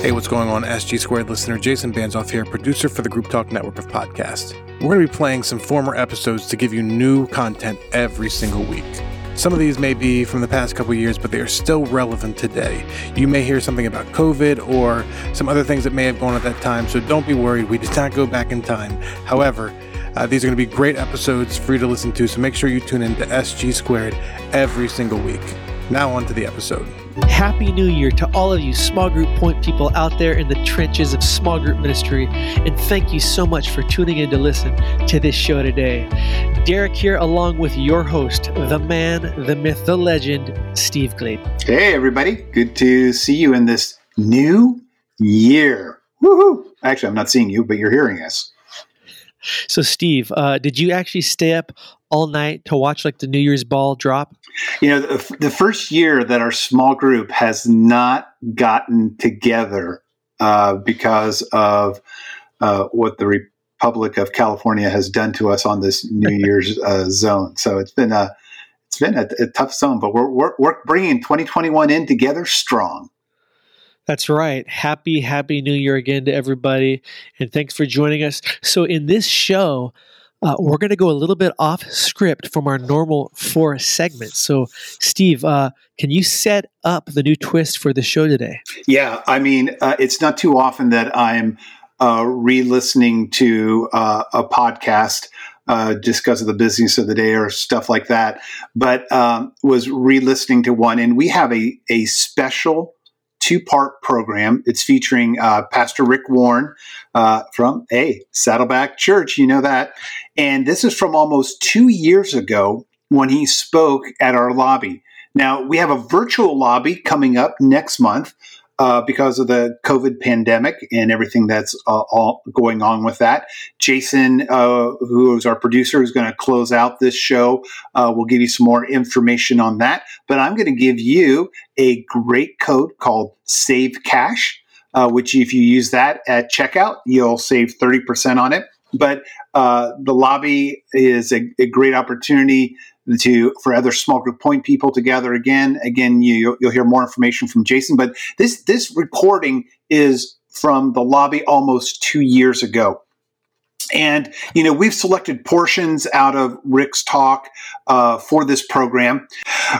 Hey, what's going on, SG Squared listener? Jason Banzoff here, producer for the Group Talk Network of podcasts. We're going to be playing some former episodes to give you new content every single week. Some of these may be from the past couple years, but they are still relevant today. You may hear something about COVID or some other things that may have gone at that time, so don't be worried. We did not go back in time. However, uh, these are going to be great episodes for you to listen to, so make sure you tune in to SG Squared every single week. Now, on to the episode. Happy New Year to all of you small group point people out there in the trenches of small group ministry. And thank you so much for tuning in to listen to this show today. Derek here, along with your host, the man, the myth, the legend, Steve Gladen. Hey, everybody. Good to see you in this new year. Woohoo! Actually, I'm not seeing you, but you're hearing us. So, Steve, uh, did you actually stay up all night to watch like the New Year's ball drop? You know, the, the first year that our small group has not gotten together uh, because of uh, what the Republic of California has done to us on this New Year's uh, zone. So it's been a it's been a, a tough zone, but we're, we're we're bringing 2021 in together strong. That's right. Happy, happy new year again to everybody. And thanks for joining us. So, in this show, uh, we're going to go a little bit off script from our normal four segments. So, Steve, uh, can you set up the new twist for the show today? Yeah. I mean, uh, it's not too often that I'm uh, re listening to uh, a podcast. Uh, just because of the business of the day or stuff like that, but um, was re-listening to one, and we have a a special two part program. It's featuring uh, Pastor Rick Warren uh, from a Saddleback Church. You know that. And this is from almost two years ago when he spoke at our lobby. Now, we have a virtual lobby coming up next month uh, because of the COVID pandemic and everything that's uh, all going on with that. Jason, uh, who is our producer, is going to close out this show. Uh, we'll give you some more information on that. But I'm going to give you a great code called Save Cash, uh, which if you use that at checkout, you'll save 30% on it. But uh, the lobby is a, a great opportunity to for other small group point people to gather again. Again, you, you'll hear more information from Jason. But this this recording is from the lobby almost two years ago. And, you know, we've selected portions out of Rick's talk uh, for this program.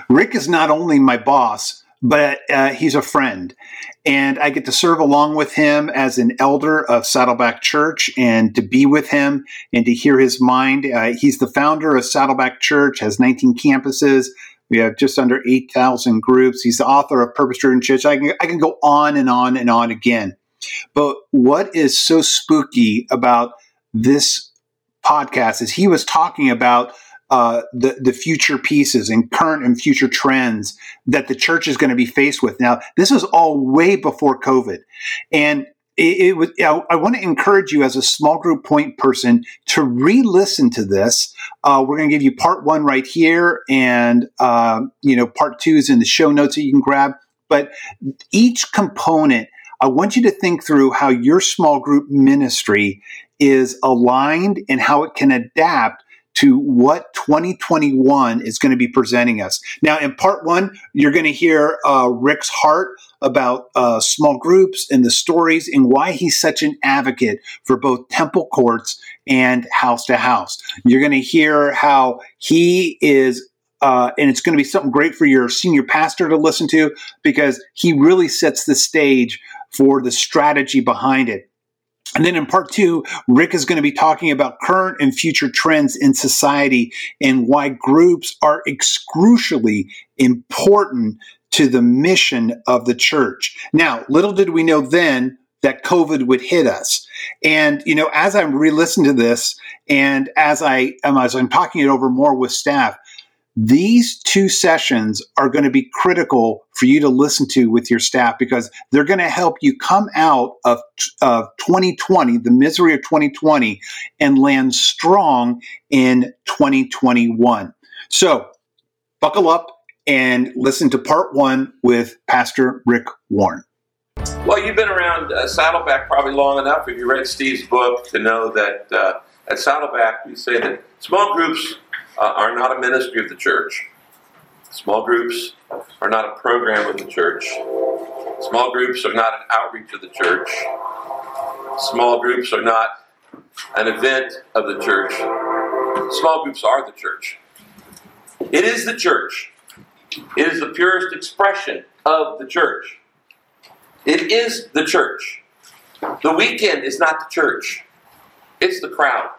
Rick is not only my boss, but uh, he's a friend. And I get to serve along with him as an elder of Saddleback Church and to be with him and to hear his mind. Uh, he's the founder of Saddleback Church, has 19 campuses. We have just under 8,000 groups. He's the author of Purpose Driven Church. I can, I can go on and on and on again. But what is so spooky about this podcast is he was talking about uh, the the future pieces and current and future trends that the church is going to be faced with. Now, this is all way before COVID, and it, it was. I, I want to encourage you as a small group point person to re-listen to this. Uh, we're going to give you part one right here, and uh, you know part two is in the show notes that you can grab. But each component, I want you to think through how your small group ministry is aligned and how it can adapt to what 2021 is going to be presenting us. Now, in part one, you're going to hear uh, Rick's heart about uh, small groups and the stories and why he's such an advocate for both temple courts and house to house. You're going to hear how he is uh, and it's going to be something great for your senior pastor to listen to because he really sets the stage for the strategy behind it. And then in part two, Rick is going to be talking about current and future trends in society and why groups are excrucially important to the mission of the church. Now, little did we know then that COVID would hit us. And, you know, as I'm re listening to this and as I, um, as I'm talking it over more with staff, these two sessions are going to be critical for you to listen to with your staff because they're going to help you come out of, of 2020, the misery of 2020, and land strong in 2021. So, buckle up and listen to part one with Pastor Rick Warren. Well, you've been around uh, Saddleback probably long enough, if you read Steve's book, to know that uh, at Saddleback we say that small groups uh, are not a ministry of the church. Small groups are not a program of the church. Small groups are not an outreach of the church. Small groups are not an event of the church. Small groups are the church. It is the church. It is the purest expression of the church. It is the church. The weekend is not the church, it's the crowd.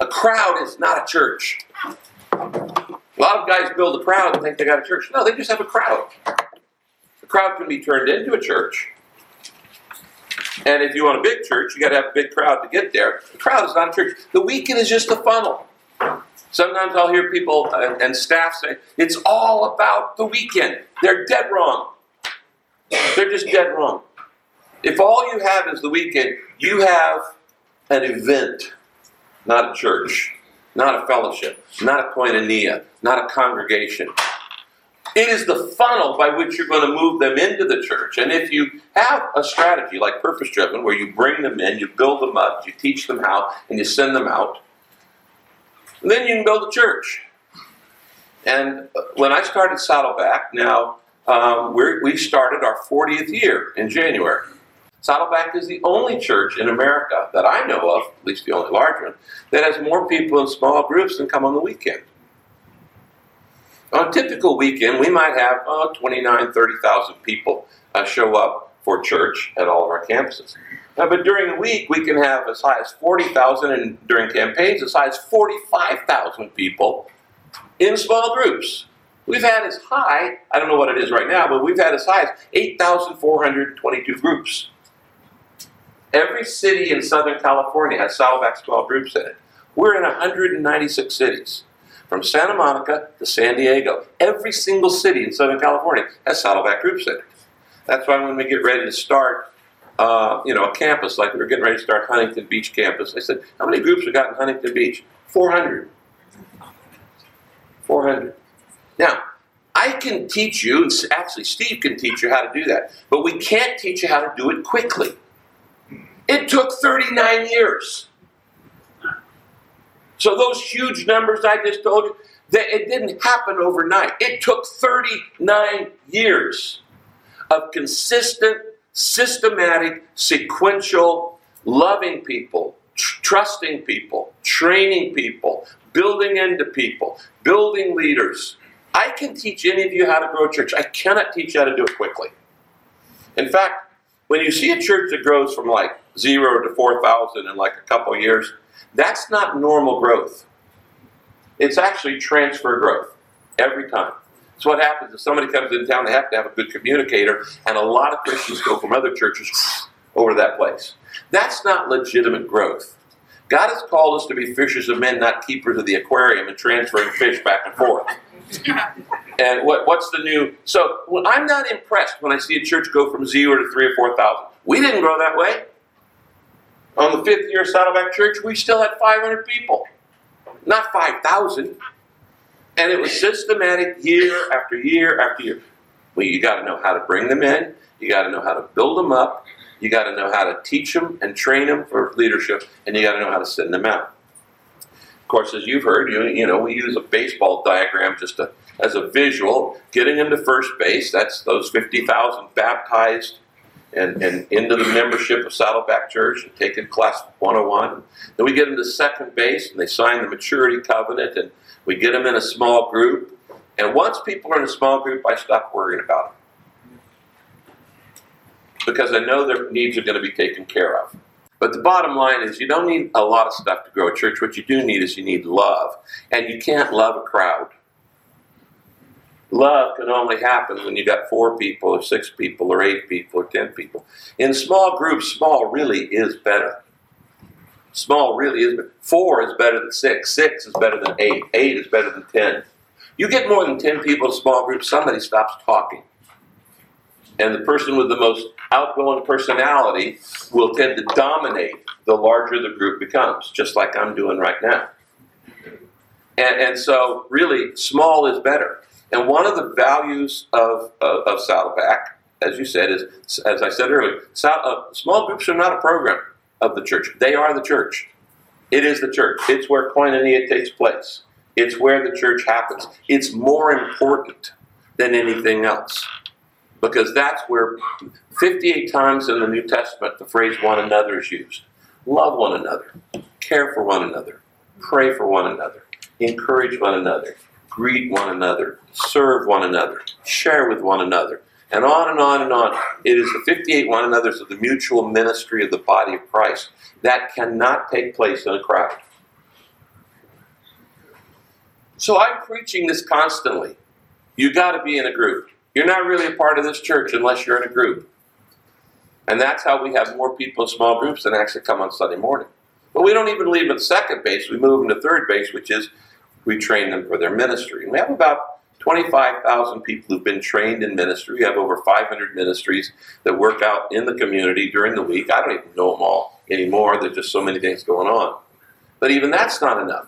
A crowd is not a church. A lot of guys build a crowd and think they got a church. No, they just have a crowd. The crowd can be turned into a church. And if you want a big church, you got to have a big crowd to get there. The crowd is not a church. The weekend is just a funnel. Sometimes I'll hear people and, and staff say, it's all about the weekend. They're dead wrong. They're just dead wrong. If all you have is the weekend, you have an event, not a church, not a fellowship, not a koinonia, not a congregation. It is the funnel by which you're going to move them into the church. And if you have a strategy like Purpose Driven, where you bring them in, you build them up, you teach them how, and you send them out, then you can build a church. And when I started Saddleback, now um, we started our 40th year in January. Saddleback is the only church in America that I know of, at least the only large one, that has more people in small groups than come on the weekend. On a typical weekend, we might have oh, 29, 30,000 people uh, show up for church at all of our campuses. Uh, but during the week, we can have as high as 40,000, and during campaigns, as high as 45,000 people in small groups. We've had as high, I don't know what it is right now, but we've had as high as 8,422 groups. Every city in Southern California has Saddleback small groups in it. We're in 196 cities. From Santa Monica to San Diego, every single city in Southern California has Saddleback groups in it. That's why when we get ready to start, uh, you know, a campus, like we were getting ready to start Huntington Beach campus, I said, how many groups we got in Huntington Beach? 400. 400. Now, I can teach you, actually Steve can teach you how to do that, but we can't teach you how to do it quickly. It took 39 years. So those huge numbers I just told you, that it didn't happen overnight. It took 39 years of consistent, systematic, sequential, loving people, tr- trusting people, training people, building into people, building leaders. I can teach any of you how to grow a church. I cannot teach you how to do it quickly. In fact, when you see a church that grows from like zero to 4,000 in like a couple years, that's not normal growth. It's actually transfer growth every time. So what happens if somebody comes in town, they have to have a good communicator, and a lot of Christians go from other churches over to that place. That's not legitimate growth. God has called us to be fishers of men, not keepers of the aquarium and transferring fish back and forth. and what, what's the new? So well, I'm not impressed when I see a church go from zero to three or four thousand. We didn't grow that way. On the fifth year Saddleback Church, we still had 500 people, not 5,000. And it was systematic year after year after year. Well, you got to know how to bring them in, you got to know how to build them up, you got to know how to teach them and train them for leadership, and you got to know how to send them out. Of course, as you've heard, you, you know, we use a baseball diagram just to, as a visual. Getting into first base, that's those 50,000 baptized and, and into the membership of Saddleback Church and taking class 101. Then we get them to second base and they sign the maturity covenant and we get them in a small group. And once people are in a small group, I stop worrying about them. Because I know their needs are going to be taken care of. But the bottom line is you don't need a lot of stuff to grow a church. What you do need is you need love. And you can't love a crowd. Love can only happen when you've got four people or six people or eight people or ten people. In small groups, small really is better. Small really is better. Four is better than six. Six is better than eight. Eight is better than ten. You get more than ten people in a small group, somebody stops talking. And the person with the most outgoing personality will tend to dominate the larger the group becomes, just like I'm doing right now. And, and so, really, small is better. And one of the values of, of, of Saddleback, as you said, is, as I said earlier, uh, small groups are not a program of the church. They are the church. It is the church. It's where koinonia takes place. It's where the church happens. It's more important than anything else. because that's where 58 times in the New Testament the phrase one another is used. Love one another, care for one another, pray for one another, encourage one another, greet one another, serve one another, share with one another, and on and on and on. It is the 58 one another's of the mutual ministry of the body of Christ. That cannot take place in a crowd. So I'm preaching this constantly. You got to be in a group. You're not really a part of this church unless you're in a group. And that's how we have more people in small groups than actually come on Sunday morning. But we don't even leave at second base. We move into third base, which is we train them for their ministry. And we have about 25,000 people who've been trained in ministry. We have over 500 ministries that work out in the community during the week. I don't even know them all anymore. There's just so many things going on. But even that's not enough.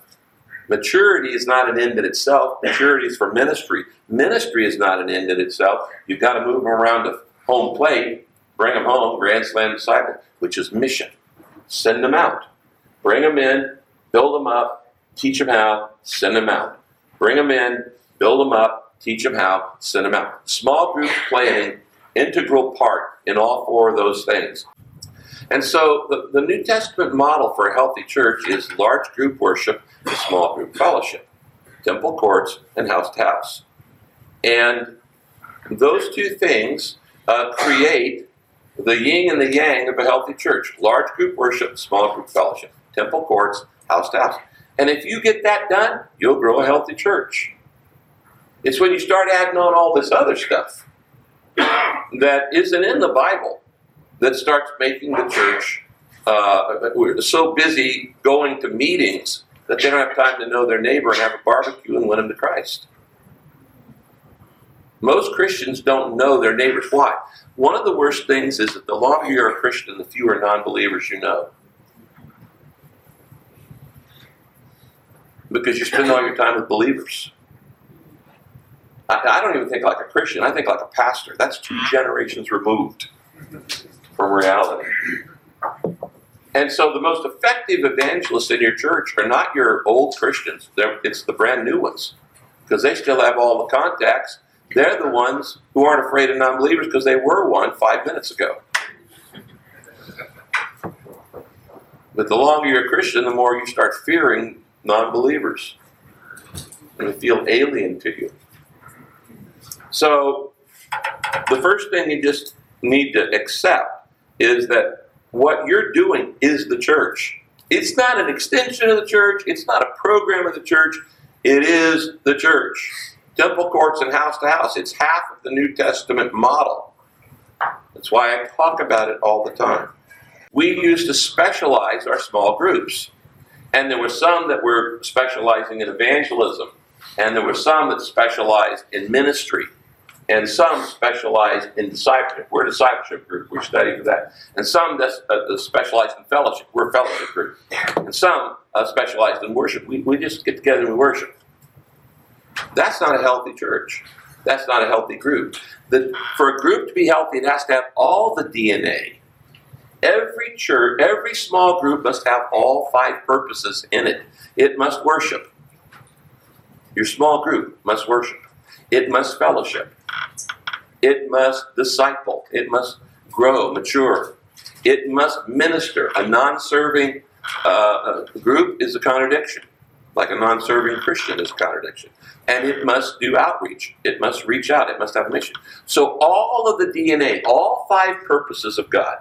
Maturity is not an end in itself. Maturity is for ministry. Ministry is not an end in itself. You've got to move them around to home plate, bring them home, Grand Slam disciple, which is mission. Send them out. Bring them in, build them up, teach them how, send them out. Bring them in, build them up, teach them how, send them out. Small group planning, integral part in all four of those things. And so the, the New Testament model for a healthy church is large group worship small group fellowship, temple courts and house to house. And those two things uh, create the yin and the yang of a healthy church large group worship, small group fellowship, temple courts, house to house. And if you get that done, you'll grow a healthy church. It's when you start adding on all this other stuff that isn't in the Bible that starts making the church uh, we're so busy going to meetings that they don't have time to know their neighbor and have a barbecue and win them to Christ. Most Christians don't know their neighbors. Why? One of the worst things is that the longer you're a Christian, the fewer non believers you know. Because you spend all your time with believers. I, I don't even think like a Christian, I think like a pastor. That's two generations removed from reality. And so the most effective evangelists in your church are not your old Christians, They're, it's the brand new ones. Because they still have all the contacts. They're the ones who aren't afraid of non believers because they were one five minutes ago. But the longer you're a Christian, the more you start fearing non believers. And they feel alien to you. So, the first thing you just need to accept is that what you're doing is the church. It's not an extension of the church, it's not a program of the church, it is the church. Temple courts and house to house. It's half of the New Testament model. That's why I talk about it all the time. We used to specialize our small groups. And there were some that were specializing in evangelism, and there were some that specialized in ministry and some specialized in discipleship. We're a discipleship group. We study for that. And some uh, specialize in fellowship. We're a fellowship group. And some uh, specialize in worship. We, we just get together and worship. That's not a healthy church. That's not a healthy group. The, for a group to be healthy, it has to have all the DNA. Every church, every small group must have all five purposes in it. It must worship. Your small group must worship. It must fellowship. It must disciple. It must grow, mature. It must minister. A non serving uh, group is a contradiction, like a non serving Christian is a contradiction. And it must do outreach. It must reach out. It must have a mission. So, all of the DNA, all five purposes of God,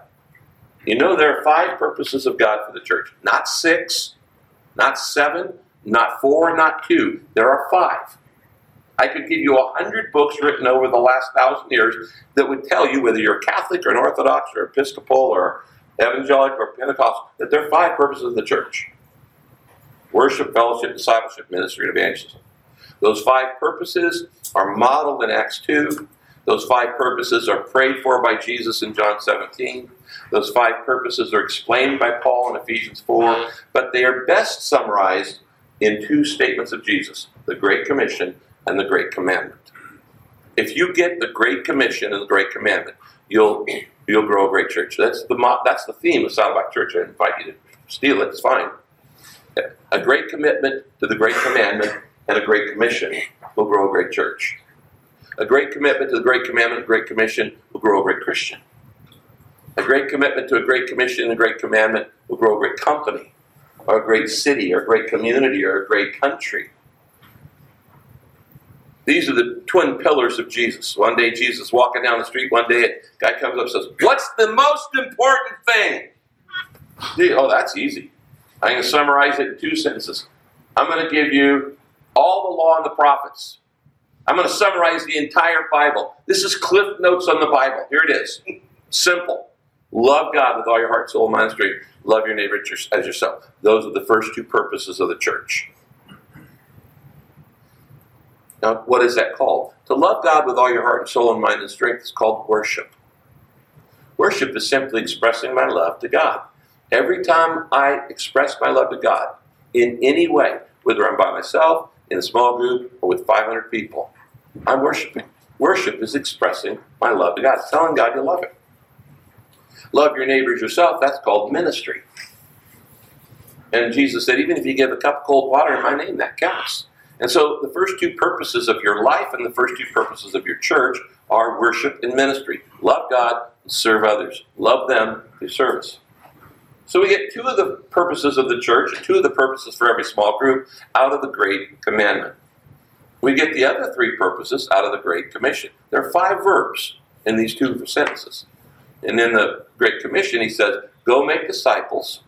you know, there are five purposes of God for the church, not six, not seven, not four, not two. There are five. I could give you a hundred books written over the last thousand years that would tell you whether you're Catholic or an Orthodox or Episcopal or Evangelical or Pentecostal, that there are five purposes of the church worship, fellowship, discipleship, ministry, and evangelism. Those five purposes are modeled in Acts 2. Those five purposes are prayed for by Jesus in John 17. Those five purposes are explained by Paul in Ephesians 4, but they are best summarized in two statements of Jesus the Great Commission and the Great Commandment. If you get the Great Commission and the Great Commandment, you'll you'll grow a great church. That's the that's the theme of Saddleback Church. I invite you to steal it. It's fine. A great commitment to the Great Commandment and a great commission will grow a great church. A great commitment to the Great Commandment, a Great Commission will grow a great Christian. A great commitment to a great commission and a great commandment will grow a great company, or a great city, or a great community, or a great country. These are the twin pillars of Jesus. One day Jesus walking down the street, one day a guy comes up and says, What's the most important thing? Oh, that's easy. I'm going to summarize it in two sentences. I'm going to give you all the law and the prophets. I'm going to summarize the entire Bible. This is Cliff Notes on the Bible. Here it is. Simple. Love God with all your heart, soul, mind, and strength. Love your neighbor as yourself. Those are the first two purposes of the church. Now, what is that called? To love God with all your heart and soul and mind and strength is called worship. Worship is simply expressing my love to God. Every time I express my love to God in any way, whether I'm by myself, in a small group, or with 500 people, I'm worshiping. Worship is expressing my love to God, telling God you love Him. Love your neighbors yourself, that's called ministry. And Jesus said, even if you give a cup of cold water in my name, that counts. And so the first two purposes of your life and the first two purposes of your church are worship and ministry. Love God and serve others. Love them through service. So we get two of the purposes of the church, two of the purposes for every small group out of the Great Commandment. We get the other three purposes out of the Great Commission. There are five verbs in these two sentences. And in the Great Commission, he says, Go make disciples,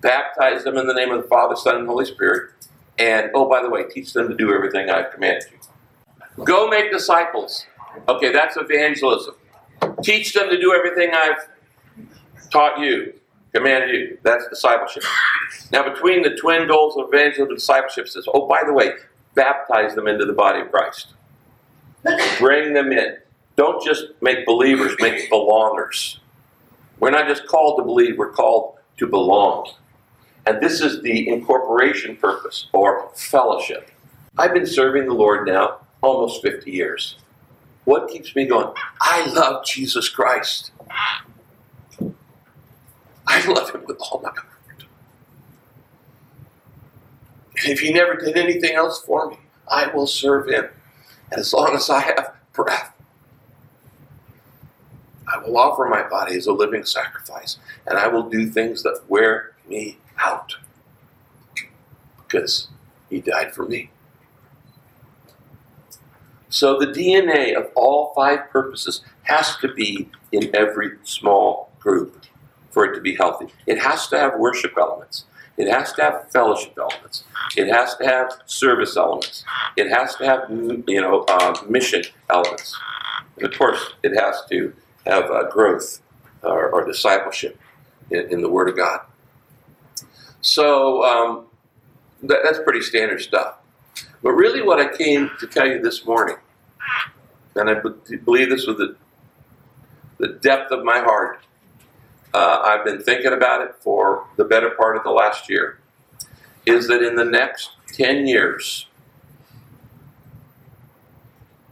baptize them in the name of the Father, Son, and Holy Spirit, and, oh, by the way, teach them to do everything I've commanded you. Go make disciples. Okay, that's evangelism. Teach them to do everything I've taught you, commanded you. That's discipleship. Now, between the twin goals of evangelism and discipleship says, oh, by the way, baptize them into the body of Christ. Bring them in. Don't just make believers, make belongers. We're not just called to believe, we're called to belong. And this is the incorporation purpose or fellowship. I've been serving the Lord now almost 50 years. What keeps me going? I love Jesus Christ. I love him with all my heart. And if he never did anything else for me, I will serve him. And as long as I have breath, I will offer my body as a living sacrifice, and I will do things that wear me out because he died for me. So the DNA of all five purposes has to be in every small group for it to be healthy. It has to have worship elements. It has to have fellowship elements. It has to have service elements. It has to have you know uh, mission elements. And of course, it has to have uh, growth or, or discipleship in, in the Word of God. So um, that, that's pretty standard stuff. But really, what I came to tell you this morning, and I believe this with the, the depth of my heart, uh, I've been thinking about it for the better part of the last year, is that in the next 10 years,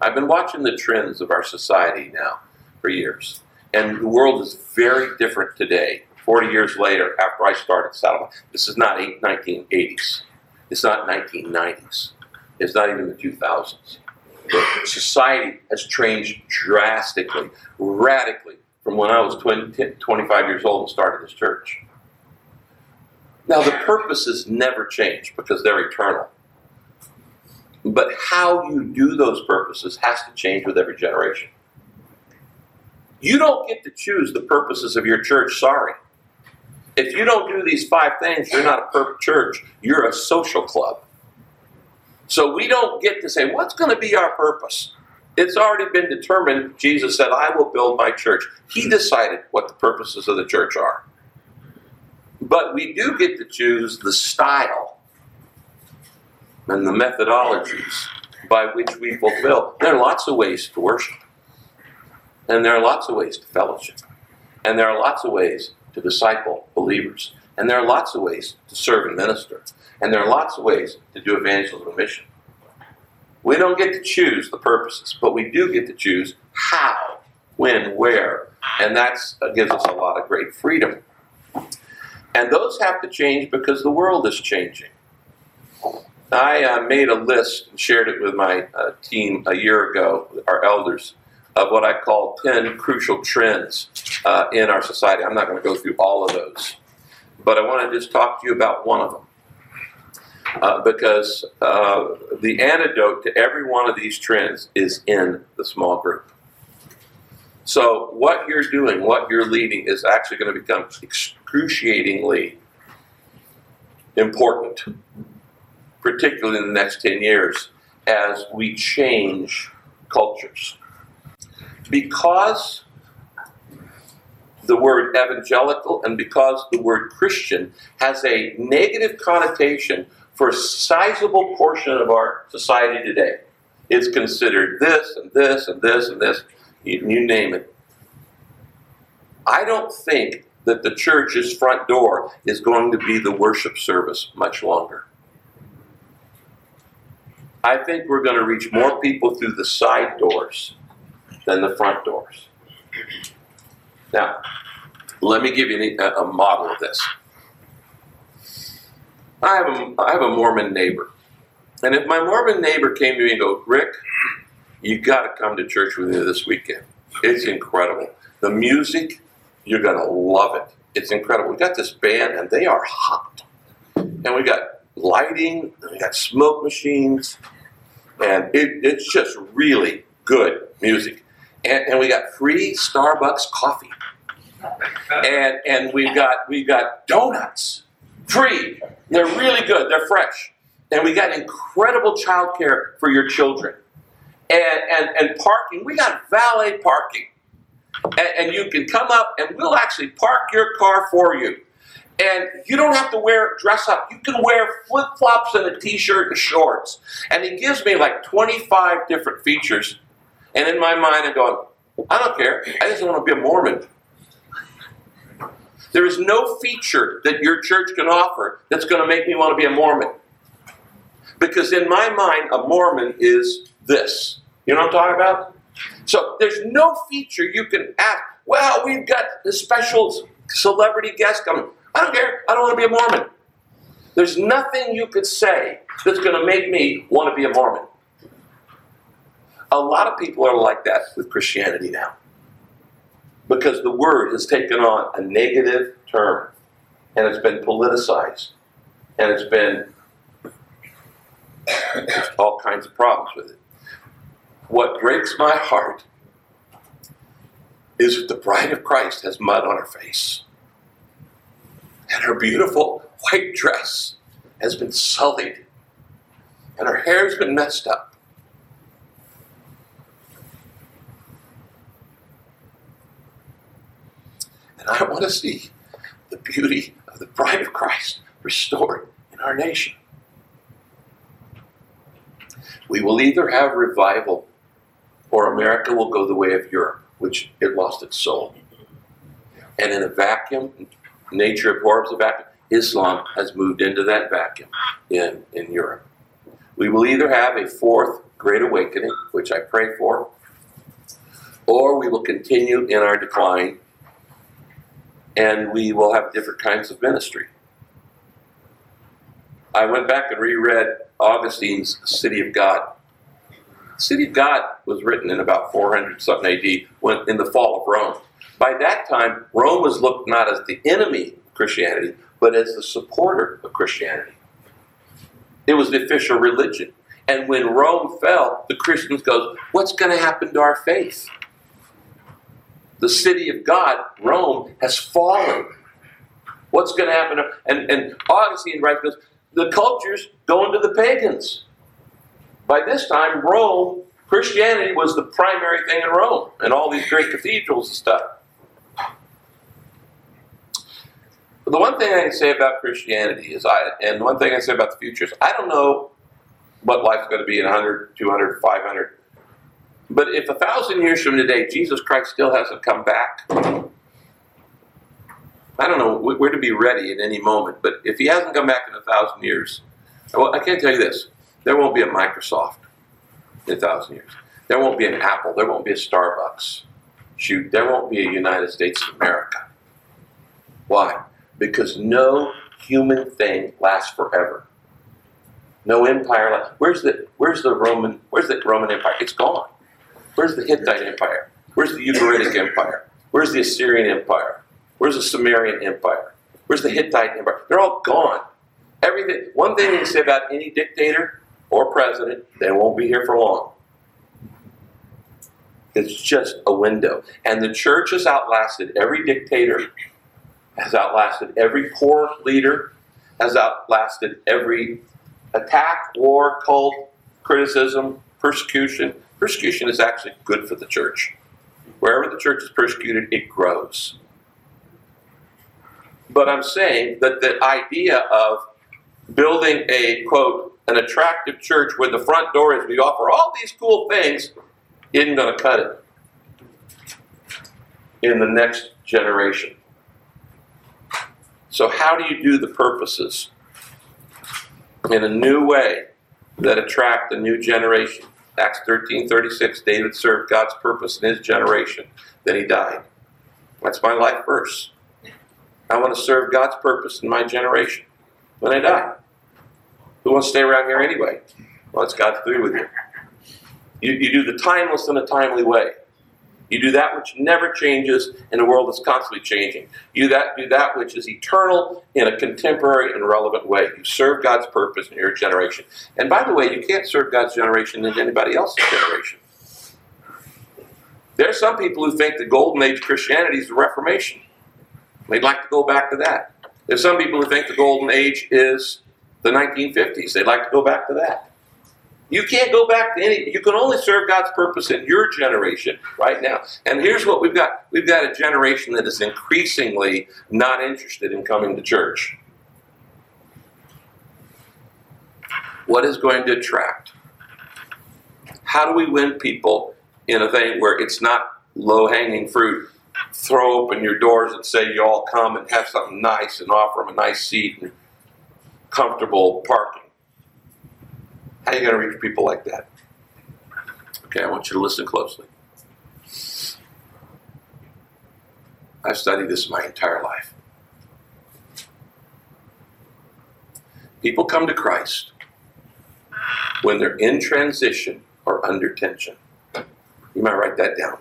I've been watching the trends of our society now for years. And the world is very different today 40 years later, after I started Saddleback. This is not 1980s. It's not 1990s. It's not even the 2000s. But society has changed drastically, radically, from when I was 20, 25 years old and started this church. Now, the purposes never change because they're eternal. But how you do those purposes has to change with every generation. You don't get to choose the purposes of your church, sorry. If you don't do these five things, you're not a perfect church. You're a social club. So we don't get to say, what's going to be our purpose? It's already been determined. Jesus said, I will build my church. He decided what the purposes of the church are. But we do get to choose the style and the methodologies by which we fulfill. There are lots of ways to worship, and there are lots of ways to fellowship, and there are lots of ways to disciple believers. And there are lots of ways to serve and minister. And there are lots of ways to do evangelism and mission. We don't get to choose the purposes, but we do get to choose how, when, where. And that gives us a lot of great freedom. And those have to change because the world is changing. I uh, made a list and shared it with my uh, team a year ago, our elders, of what I call 10 crucial trends uh, in our society. I'm not going to go through all of those, but I want to just talk to you about one of them. Uh, because uh, the antidote to every one of these trends is in the small group. So, what you're doing, what you're leading, is actually going to become excruciatingly important, particularly in the next 10 years, as we change cultures. Because the word evangelical and because the word Christian has a negative connotation for a sizable portion of our society today. It's considered this and this and this and this, you, you name it. I don't think that the church's front door is going to be the worship service much longer. I think we're going to reach more people through the side doors than the front doors. Now, let me give you a, a model of this. I have a, I have a Mormon neighbor. And if my Mormon neighbor came to me and go, Rick, you got to come to church with me this weekend. It's incredible. The music, you're going to love it. It's incredible. We got this band, and they are hot. And we got lighting, we got smoke machines, and it, it's just really good music. And, and we got free Starbucks coffee. And, and we got we got donuts free. They're really good. They're fresh. And we got incredible childcare for your children. And, and, and parking, we got valet parking. And, and you can come up and we'll actually park your car for you. And you don't have to wear dress up. You can wear flip flops and a t shirt and shorts. And he gives me like 25 different features. And in my mind, I'm going, I don't care. I just want to be a Mormon. There is no feature that your church can offer that's going to make me want to be a Mormon. Because in my mind, a Mormon is this. You know what I'm talking about? So there's no feature you can ask. Well, we've got the special celebrity guest coming. I don't care. I don't want to be a Mormon. There's nothing you could say that's going to make me want to be a Mormon. A lot of people are like that with Christianity now. Because the word has taken on a negative term and it's been politicized and it's been all kinds of problems with it. What breaks my heart is that the bride of Christ has mud on her face. And her beautiful white dress has been sullied. And her hair's been messed up And I want to see the beauty of the bride of Christ restored in our nation. We will either have revival or America will go the way of Europe, which it lost its soul. And in a vacuum, nature abhors a vacuum. Islam has moved into that vacuum in, in Europe. We will either have a fourth great awakening, which I pray for, or we will continue in our decline and we will have different kinds of ministry. I went back and reread Augustine's City of God. City of God was written in about 400 something AD when, in the fall of Rome. By that time, Rome was looked not as the enemy of Christianity, but as the supporter of Christianity. It was the official religion. And when Rome fell, the Christians goes, what's going to happen to our faith? The city of God, Rome, has fallen. What's going to happen? And, and Augustine writes this the culture's going to the pagans. By this time, Rome, Christianity was the primary thing in Rome, and all these great cathedrals and stuff. the one thing I can say about Christianity is I, and one thing I say about the future is I don't know what life's going to be in 100, 200, 500, but if a thousand years from today Jesus Christ still hasn't come back, I don't know. We're to be ready at any moment. But if he hasn't come back in a thousand years, well, I can't tell you this: there won't be a Microsoft in a thousand years. There won't be an Apple. There won't be a Starbucks. Shoot, there won't be a United States of America. Why? Because no human thing lasts forever. No empire. Where's the Where's the Roman Where's the Roman Empire? It's gone. Where's the Hittite Empire? Where's the Ugaritic Empire? Where's the Assyrian Empire? Where's the Sumerian Empire? Where's the Hittite Empire? They're all gone. Everything. One thing you can say about any dictator or president, they won't be here for long. It's just a window. And the church has outlasted every dictator, has outlasted every poor leader, has outlasted every attack, war, cult, criticism, persecution. Persecution is actually good for the church. Wherever the church is persecuted, it grows. But I'm saying that the idea of building a quote an attractive church where the front door is we offer all these cool things isn't going to cut it in the next generation. So, how do you do the purposes in a new way that attract a new generation? Acts 13 36, David served God's purpose in his generation. Then he died. That's my life verse. I want to serve God's purpose in my generation when I die. Who wants to stay around here anyway? Well, it's God's through with you. you. You do the timeless in a timely way. You do that which never changes in a world that's constantly changing. You that, do that which is eternal in a contemporary and relevant way. You serve God's purpose in your generation. And by the way, you can't serve God's generation in anybody else's generation. There are some people who think the golden age of Christianity is the Reformation. They'd like to go back to that. There's some people who think the golden age is the 1950s. They'd like to go back to that. You can't go back to any, you can only serve God's purpose in your generation right now. And here's what we've got we've got a generation that is increasingly not interested in coming to church. What is going to attract? How do we win people in a thing where it's not low hanging fruit? Throw open your doors and say you all come and have something nice and offer them a nice seat and comfortable parking. How are you going to reach people like that? Okay, I want you to listen closely. I've studied this my entire life. People come to Christ when they're in transition or under tension. You might write that down.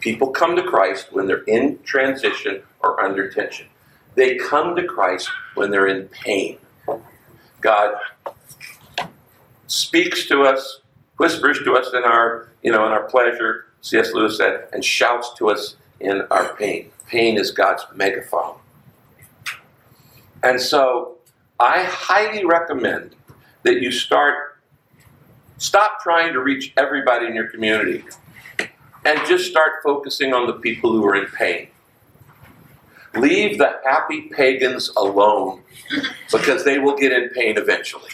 People come to Christ when they're in transition or under tension. They come to Christ when they're in pain. God speaks to us, whispers to us in our, you know, in our pleasure, C.S. Lewis said, and shouts to us in our pain. Pain is God's megaphone. And so I highly recommend that you start stop trying to reach everybody in your community and just start focusing on the people who are in pain. Leave the happy pagans alone because they will get in pain eventually.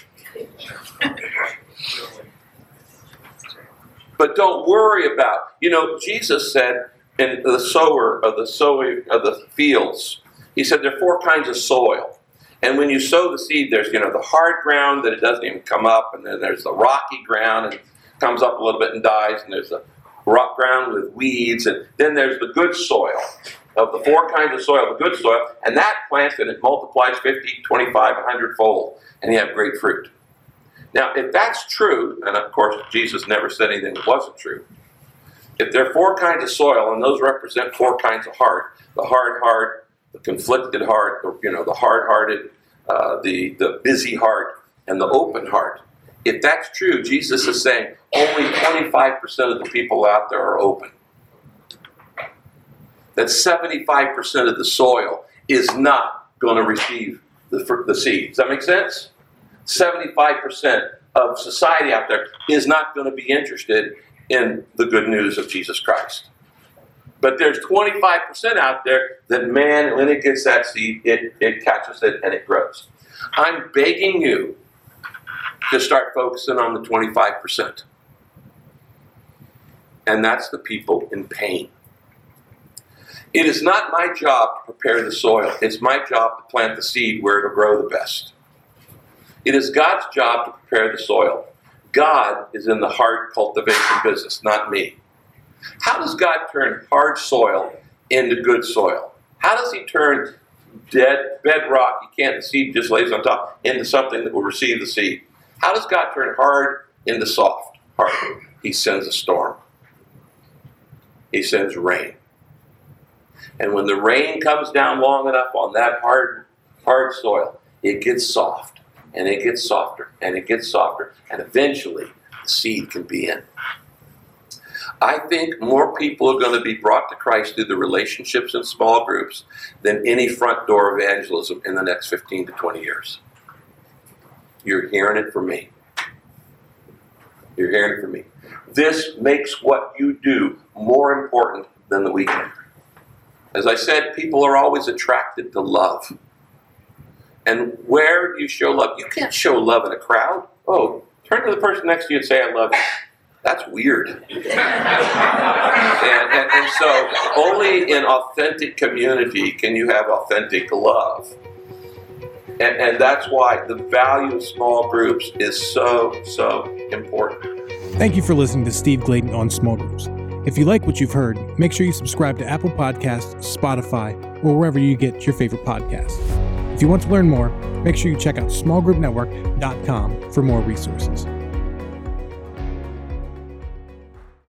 But don't worry about, you know, Jesus said in the sower of the sowing of the fields, he said there are four kinds of soil. And when you sow the seed, there's you know the hard ground that it doesn't even come up, and then there's the rocky ground and comes up a little bit and dies, and there's the rock ground with weeds, and then there's the good soil of the four kinds of soil, the good soil, and that plants and it multiplies 50, 25, 100 fold, and you have great fruit. Now, if that's true, and of course Jesus never said anything that wasn't true, if there are four kinds of soil, and those represent four kinds of heart, the hard heart, the conflicted heart, the, you know, the hard-hearted, uh, the, the busy heart, and the open heart. If that's true, Jesus is saying only 25% of the people out there are open. That 75% of the soil is not going to receive the, the seed. Does that make sense? 75% of society out there is not going to be interested in the good news of Jesus Christ. But there's 25% out there that, man, when it gets that seed, it, it catches it and it grows. I'm begging you to start focusing on the 25%. And that's the people in pain. It is not my job to prepare the soil, it's my job to plant the seed where it'll grow the best. It is God's job to prepare the soil. God is in the hard cultivation business, not me. How does God turn hard soil into good soil? How does He turn dead bedrock, you can't, seed just lays on top, into something that will receive the seed? How does God turn hard into soft? Hard. He sends a storm. He sends rain. And when the rain comes down long enough on that hard, hard soil, it gets soft and it gets softer and it gets softer, and eventually the seed can be in. I think more people are going to be brought to Christ through the relationships in small groups than any front door evangelism in the next 15 to 20 years. You're hearing it from me. You're hearing it from me. This makes what you do more important than the weekend. As I said, people are always attracted to love. And where do you show love? You can't show love in a crowd. Oh, turn to the person next to you and say, I love you. That's weird. and, and, and so, only in authentic community can you have authentic love. And, and that's why the value of small groups is so, so important. Thank you for listening to Steve Gladen on small groups. If you like what you've heard, make sure you subscribe to Apple Podcasts, Spotify, or wherever you get your favorite podcasts. If you want to learn more, make sure you check out smallgroupnetwork.com for more resources.